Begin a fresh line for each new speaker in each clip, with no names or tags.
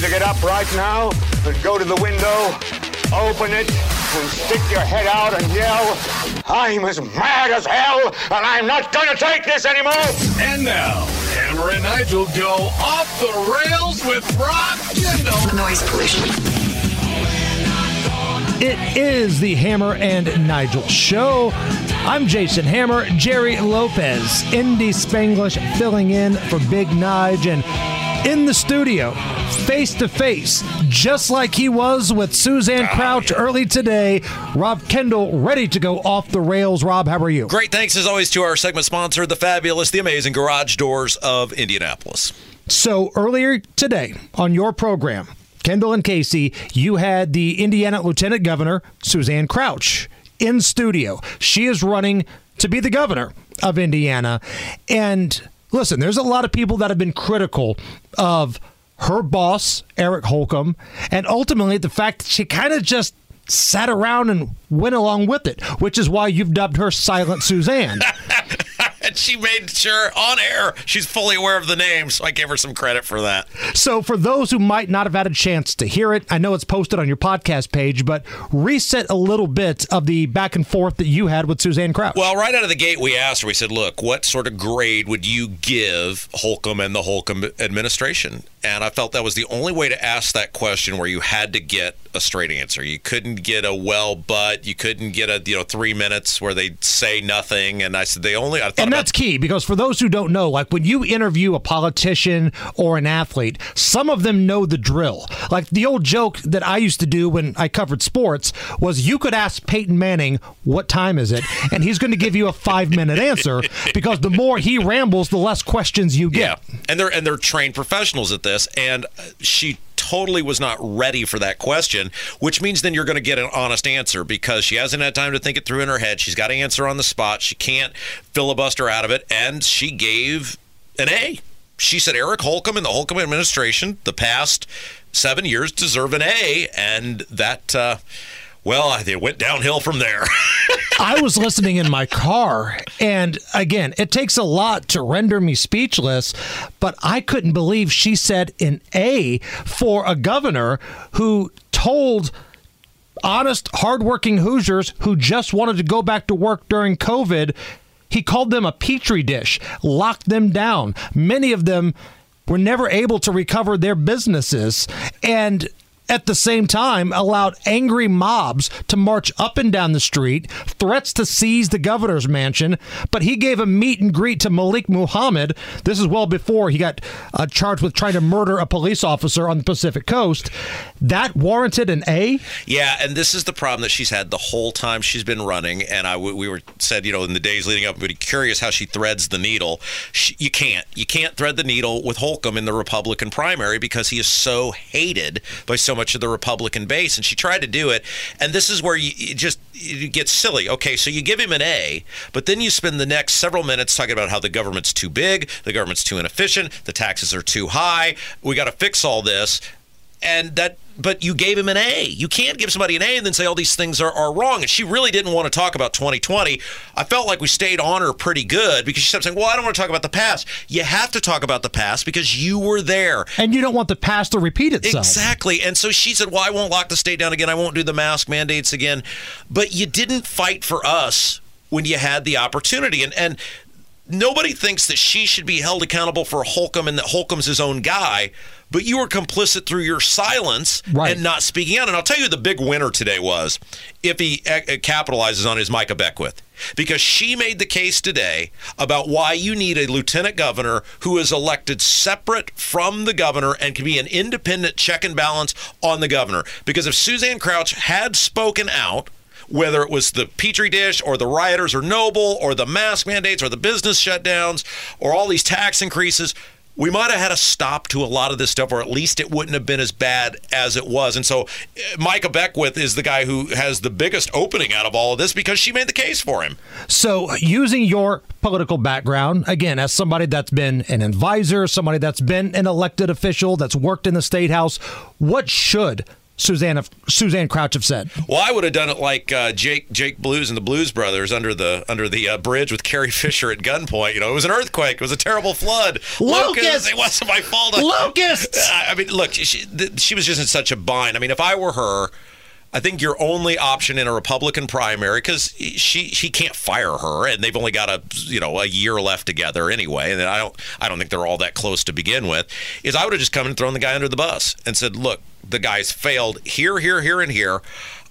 you to get up right now and go to the window, open it, and stick your head out and yell, I'm as mad as hell, and I'm not gonna take this anymore!
And now, Hammer and Nigel go off the rails with Rob Kendall.
Noise pollution.
It is the Hammer and Nigel show. I'm Jason Hammer, Jerry Lopez, Indy Spanglish filling in for Big Nige, and in the studio, face to face, just like he was with Suzanne ah, Crouch early today. Rob Kendall, ready to go off the rails. Rob, how are you?
Great thanks as always to our segment sponsor, the fabulous, the amazing Garage Doors of Indianapolis.
So earlier today on your program, Kendall and Casey, you had the Indiana Lieutenant Governor, Suzanne Crouch, in studio. She is running to be the governor of Indiana. And listen, there's a lot of people that have been critical of her boss, Eric Holcomb, and ultimately the fact that she kind of just sat around and went along with it, which is why you've dubbed her Silent Suzanne.
and she made sure on air she's fully aware of the name, so I gave her some credit for that.
So, for those who might not have had a chance to hear it, I know it's posted on your podcast page, but reset a little bit of the back and forth that you had with Suzanne Crouch.
Well, right out of the gate, we asked her, we said, look, what sort of grade would you give Holcomb and the Holcomb administration? And I felt that was the only way to ask that question where you had to get a straight answer. You couldn't get a well, but you couldn't get a you know three minutes where they say nothing. And I said they only. I thought
and that's key because for those who don't know, like when you interview a politician or an athlete, some of them know the drill. Like the old joke that I used to do when I covered sports was you could ask Peyton Manning, what time is it? And he's going to give you a five minute answer because the more he rambles, the less questions you get.
Yeah, and they're and they're trained professionals at this, and she totally was not ready for that question, which means then you're going to get an honest answer because she hasn't had time to think it through in her head. She's got to answer on the spot. She can't filibuster out of it, and she gave an A. She said Eric Holcomb and the Holcomb administration, the past seven years, deserve an A, and that. Uh, well, it went downhill from there.
I was listening in my car, and again, it takes a lot to render me speechless, but I couldn't believe she said an A for a governor who told honest, hardworking Hoosiers who just wanted to go back to work during COVID. He called them a petri dish, locked them down. Many of them were never able to recover their businesses. And at the same time allowed angry mobs to march up and down the street, threats to seize the governor's mansion, but he gave a meet and greet to Malik Muhammad. This is well before he got uh, charged with trying to murder a police officer on the Pacific coast. That warranted an A?
Yeah, and this is the problem that she's had the whole time she's been running. And I we were said, you know, in the days leading up, be curious how she threads the needle. She, you can't, you can't thread the needle with Holcomb in the Republican primary because he is so hated by so much of the Republican base. And she tried to do it, and this is where you, you just it gets silly. Okay, so you give him an A, but then you spend the next several minutes talking about how the government's too big, the government's too inefficient, the taxes are too high. We got to fix all this, and that but you gave him an A. You can't give somebody an A and then say all these things are, are wrong. And she really didn't want to talk about 2020. I felt like we stayed on her pretty good because she kept saying, Well, I don't want to talk about the past. You have to talk about the past because you were there.
And you don't want the past to repeat itself.
Exactly. And so she said, Well, I won't lock the state down again. I won't do the mask mandates again. But you didn't fight for us when you had the opportunity. And and nobody thinks that she should be held accountable for Holcomb and that Holcomb's his own guy, but you were complicit through your silence
Right.
and not speaking out. And I'll tell you the big winner today was if he capitalizes on his Micah Beckwith. Because she made the case today about why you need a lieutenant governor who is elected separate from the governor and can be an independent check and balance on the governor. Because if Suzanne Crouch had spoken out, whether it was the petri dish or the rioters or Noble or the mask mandates or the business shutdowns or all these tax increases, we might have had a stop to a lot of this stuff, or at least it wouldn't have been as bad as it was. And so, uh, Micah Beckwith is the guy who has the biggest opening out of all of this because she made the case for him.
So, using your political background, again, as somebody that's been an advisor, somebody that's been an elected official, that's worked in the state house, what should Suzanne Suzanne Crouch have said.
Well, I would have done it like uh, Jake Jake Blues and the Blues Brothers under the under the uh, bridge with Carrie Fisher at gunpoint. You know, it was an earthquake, it was a terrible flood.
Locust!
it wasn't my fault.
Locusts!
I mean, look, she, she was just in such a bind. I mean, if I were her. I think your only option in a Republican primary, because she she can't fire her, and they've only got a you know a year left together anyway, and I don't I don't think they're all that close to begin with. Is I would have just come and thrown the guy under the bus and said, look, the guy's failed here, here, here, and here.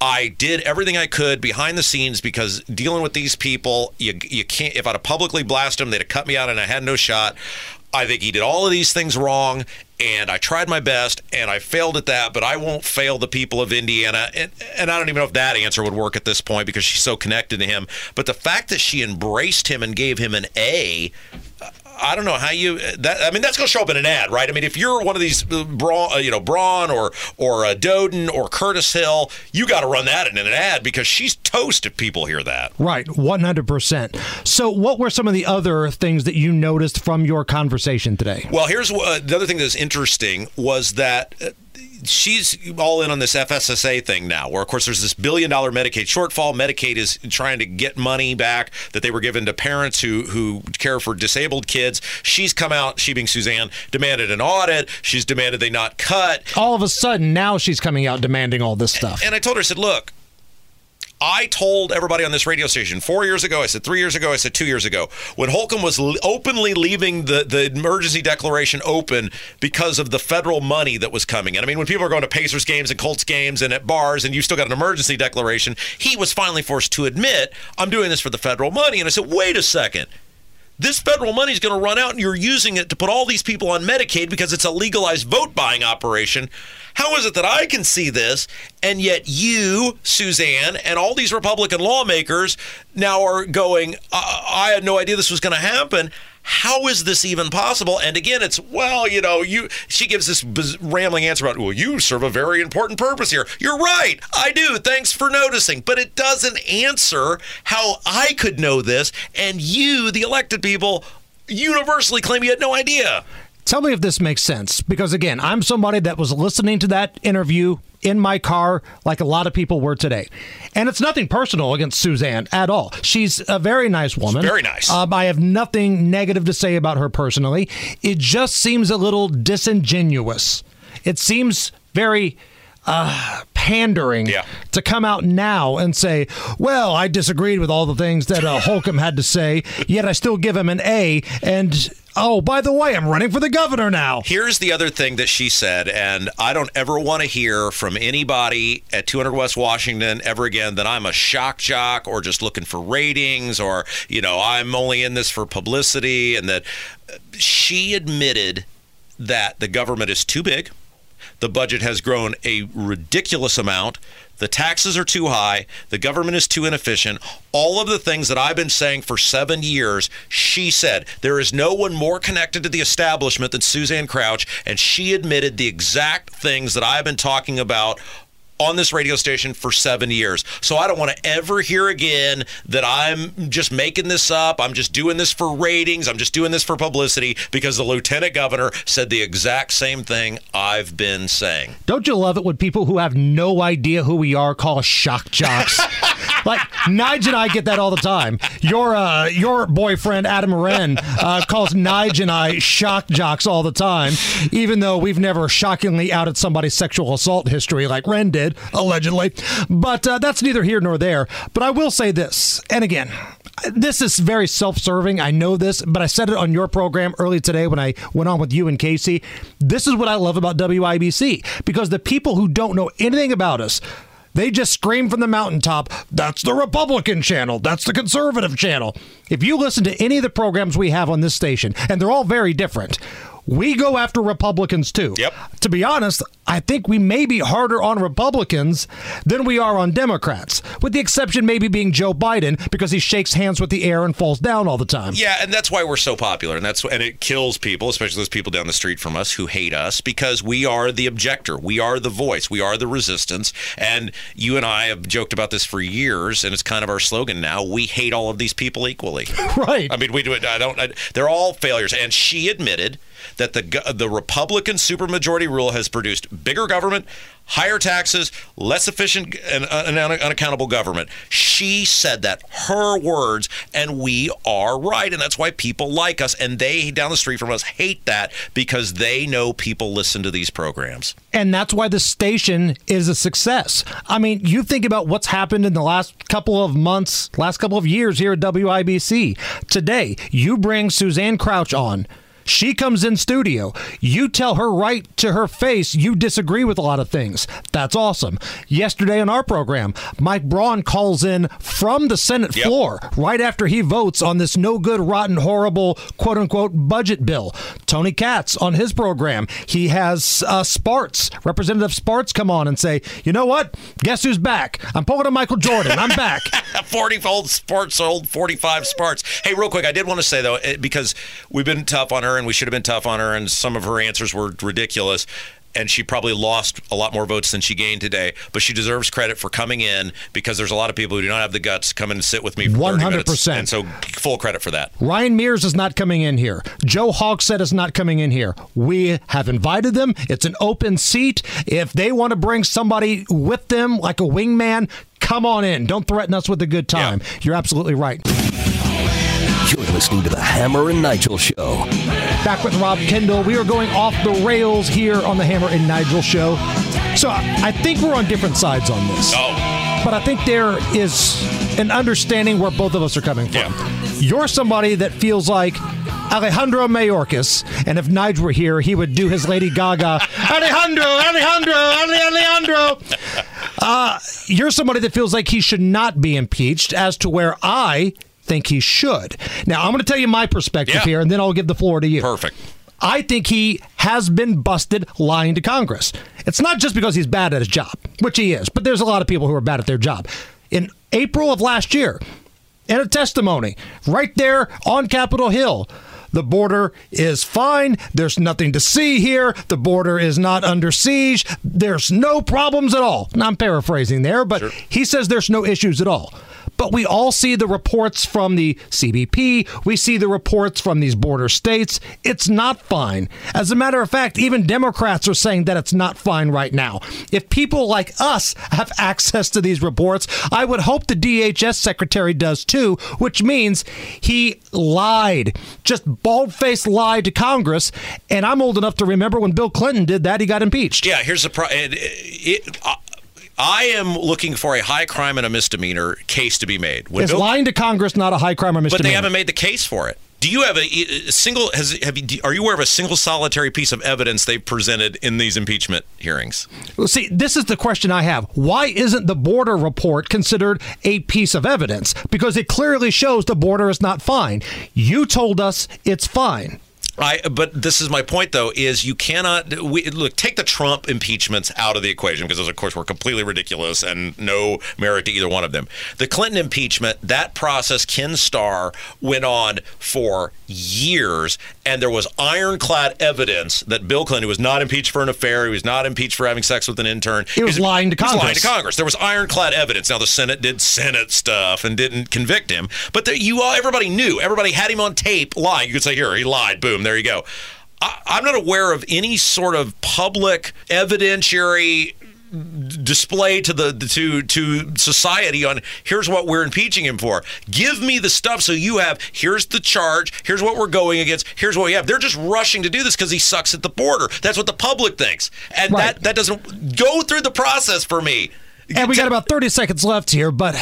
I did everything I could behind the scenes because dealing with these people, you you can't. If I'd have publicly blasted them, they'd have cut me out, and I had no shot. I think he did all of these things wrong, and I tried my best, and I failed at that. But I won't fail the people of Indiana, and, and I don't even know if that answer would work at this point because she's so connected to him. But the fact that she embraced him and gave him an A, I don't know how you. That I mean, that's going to show up in an ad, right? I mean, if you're one of these uh, Braun, uh, you know, Braun or or uh, Doden or Curtis Hill, you got to run that in an ad because she's toast if people hear that.
Right, one hundred percent. So, what were some of the other things that you noticed from your conversation today?
Well, here's uh, the other thing that's interesting was that uh, she's all in on this FSSA thing now, where of course there's this billion dollar Medicaid shortfall. Medicaid is trying to get money back that they were given to parents who who care for disabled kids. She's come out, she being Suzanne, demanded an audit. She's demanded they not cut.
All of a sudden, now she's coming out demanding all this stuff.
And I told her, I said, look, I told everybody on this radio station four years ago, I said three years ago, I said two years ago, when Holcomb was openly leaving the, the emergency declaration open because of the federal money that was coming. And I mean, when people are going to Pacers games and Colts games and at bars and you still got an emergency declaration, he was finally forced to admit, I'm doing this for the federal money. And I said, wait a second this federal money is going to run out and you're using it to put all these people on Medicaid because it's a legalized vote buying operation. How is it that I can see this and yet you, Suzanne, and all these Republican lawmakers now are going, I, I had no idea this was going to happen? How is this even possible? And again, it's well, you know, you. She gives this rambling answer about, well, you serve a very important purpose here. You're right, I do. Thanks for noticing, but it doesn't answer how I could know this, and you, the elected people, universally claim you had no idea.
Tell me if this makes sense, because again, I'm somebody that was listening to that interview in my car like a lot of people were today. And it's nothing personal against Suzanne at all. She's a very nice woman.
She's very nice.
Um, I have nothing negative to say about her personally. It just seems a little disingenuous. It seems very uh, pandering
yeah.
to come out now and say, well, I disagreed with all the things that uh, Holcomb had to say, yet I still give him an A. And oh, by the way, I'm running for the governor now.
Here's the other thing that she said, and I don't ever want to hear from anybody at 200 West Washington ever again that I'm a shock jock or just looking for ratings or, you know, I'm only in this for publicity. And that uh, she admitted that the government is too big the budget has grown a ridiculous amount. The taxes are too high. The government is too inefficient. All of the things that I've been saying for seven years, she said. There is no one more connected to the establishment than Suzanne Crouch, and she admitted the exact things that I've been talking about on this radio station for seven years. So I don't want to ever hear again that I'm just making this up. I'm just doing this for ratings. I'm just doing this for publicity because the lieutenant governor said the exact same thing I've been saying.
Don't you love it when people who have no idea who we are call us shock jocks? like Nige and I get that all the time. Your uh, your boyfriend Adam Wren uh, calls Nige and I shock jocks all the time, even though we've never shockingly outed somebody's sexual assault history like Wren did allegedly. But uh, that's neither here nor there. But I will say this, and again, this is very self-serving. I know this, but I said it on your program early today when I went on with you and Casey. This is what I love about WIBC because the people who don't know anything about us. They just scream from the mountaintop, that's the Republican channel, that's the conservative channel. If you listen to any of the programs we have on this station, and they're all very different, we go after Republicans too.
Yep.
To be honest, I think we may be harder on Republicans than we are on Democrats, with the exception maybe being Joe Biden because he shakes hands with the air and falls down all the time.
Yeah, and that's why we're so popular, and that's and it kills people, especially those people down the street from us who hate us because we are the objector, we are the voice, we are the resistance, and you and I have joked about this for years, and it's kind of our slogan now. We hate all of these people equally.
right.
I mean, we do it. I don't. I, they're all failures, and she admitted that the the Republican supermajority rule has produced bigger government, higher taxes, less efficient and, uh, and un- unaccountable government. She said that, her words, and we are right. And that's why people like us. And they down the street from us hate that because they know people listen to these programs.
And that's why the station is a success. I mean, you think about what's happened in the last couple of months, last couple of years here at WIBC. Today, you bring Suzanne Crouch on. She comes in studio. You tell her right to her face you disagree with a lot of things. That's awesome. Yesterday on our program, Mike Braun calls in from the Senate
Yep.
floor right after he votes on this no good, rotten, horrible, quote unquote, budget bill. Tony Katz on his program, he has uh, Spartz, Representative Spartz, come on and say, you know what? Guess who's back? I'm pulling a Michael Jordan. I'm back.
40 old sports old 45 Spartz hey real quick i did want to say though eh, because we've been tough on her and we should have been tough on her and some of her answers were ridiculous and she probably lost a lot more votes than she gained today but she deserves credit for coming in because there's a lot of people who do not have the guts to come in and sit with me for 30 minutes
100%.
and so full credit for that
Ryan Mears is not coming in here. Joe Hogsett is not coming in here. We have invited them. It's an open seat. If they want to bring somebody with them, like a wingman, come on in. Don't threaten us with a good time.
Yeah.
You're absolutely right.
You're listening to the Hammer and Nigel Show.
Back with Rob Kendall. We are going off the rails here on the Hammer and Nigel show. So I I think we're on different sides on this.
oh
But I think there is an understanding where both of us are coming from.
Yeah.
You're somebody that feels like Alejandro Mayorkas, and if Nigel were here, he would do his Lady Gaga, Alejandro, Alejandro, Alejandro. Uh, you're somebody that feels like he should not be impeached, as to where I think he should. Now, I'm going to tell you my perspective
Yeah.
here, and then I'll give the floor to you.
perfect
I think he has been busted lying to Congress. It's not just because he's bad at his job, which he is, but there's a lot of people who are bad at their job. In April of last year, in a testimony right there on Capitol Hill, the border is fine. There's nothing to see here. The border is not under siege. There's no problems at all. Now, I'm paraphrasing there, but he says there's no issues at all. But we all see the reports from the CBP. We see the reports from these border states. It's not fine. As a matter of fact, even Democrats are saying that it's not fine right now. If people like us have access to these reports, I would hope the DHS secretary does too, which means he lied. Just bald faced lied to Congress. And I'm old enough to remember when Bill Clinton did that, he got impeached.
Yeah, here's the problem. I- am looking for a high crime and a misdemeanor case to be made. When
Is lying to Congress not a high crime or misdemeanor?
but they haven't made the case for it. Do you have a, a single? Has have you? Are you aware of a single solitary piece of evidence they've presented in these impeachment hearings?
Well, See, this is the question I have. Why isn't the border report considered a piece of evidence? Because it clearly shows the border is not fine. You told us it's fine.
I, but this is my point, though, is you cannot we, look take the Trump impeachments out of the equation because those, of course, were completely ridiculous and no merit to either one of them. The Clinton impeachment, that process, Ken Starr went on for years, and there was ironclad evidence that Bill Clinton was not impeached for an affair, he was not impeached for having sex with an intern.
He was lying to
he was lying
Congress.
to Congress. There was ironclad evidence. Now the Senate did Senate stuff and didn't convict him, but there, you all, everybody knew. Everybody had him on tape lying. You could say, "Here, he lied." Boom, there you go. I, I'm not aware of any sort of public evidentiary display to the to to society on here's what we're impeaching him for. Give me the stuff so you have here's the charge, here's what we're going against, here's what we have. They're just rushing to do this because he sucks at the border. That's what the public thinks, and
Right.
that that doesn't go through the process for me.
And we got about 30 seconds left here, but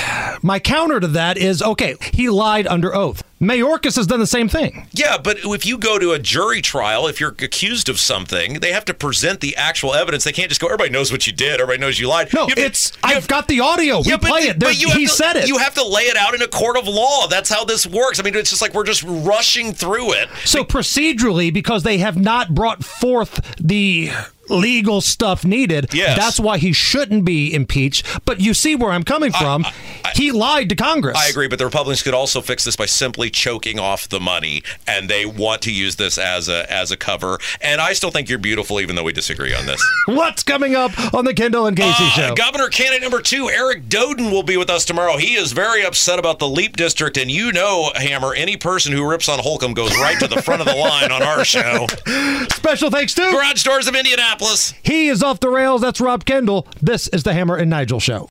my counter to that is okay, he lied under oath. Mayorkas has done the same thing.
Yeah, but if you go to a jury trial, if you're accused of something, they have to present the actual evidence. They can't just go, everybody knows what you did, everybody knows you lied.
No,
You to-
it's I've
have-
got the audio. We
Yeah, but,
play it.
but
he
to,
said it.
You have to lay it out in a court of law. That's how this works. I mean, it's just like we're just rushing through it.
So procedurally, because they have not brought forth the legal stuff needed.
Yes.
That's why he shouldn't be impeached. But you see where I'm coming from. he lied to Congress.
I agree, but the Republicans could also fix this by simply choking off the money, and they want to use this as a as a cover. And I still think you're beautiful, even though we disagree on this.
What's coming up on the Kendall and Casey
Uh,
show?
Governor candidate number two, Eric Doden, will be with us tomorrow. He is very upset about the Leap District, and you know, Hammer, any person who rips on Holcomb goes right to the front of the line on our show.
Special thanks to
Garage Doors of Indianapolis.
He is off the rails. That's Rob Kendall. This is the Hammer and Nigel show.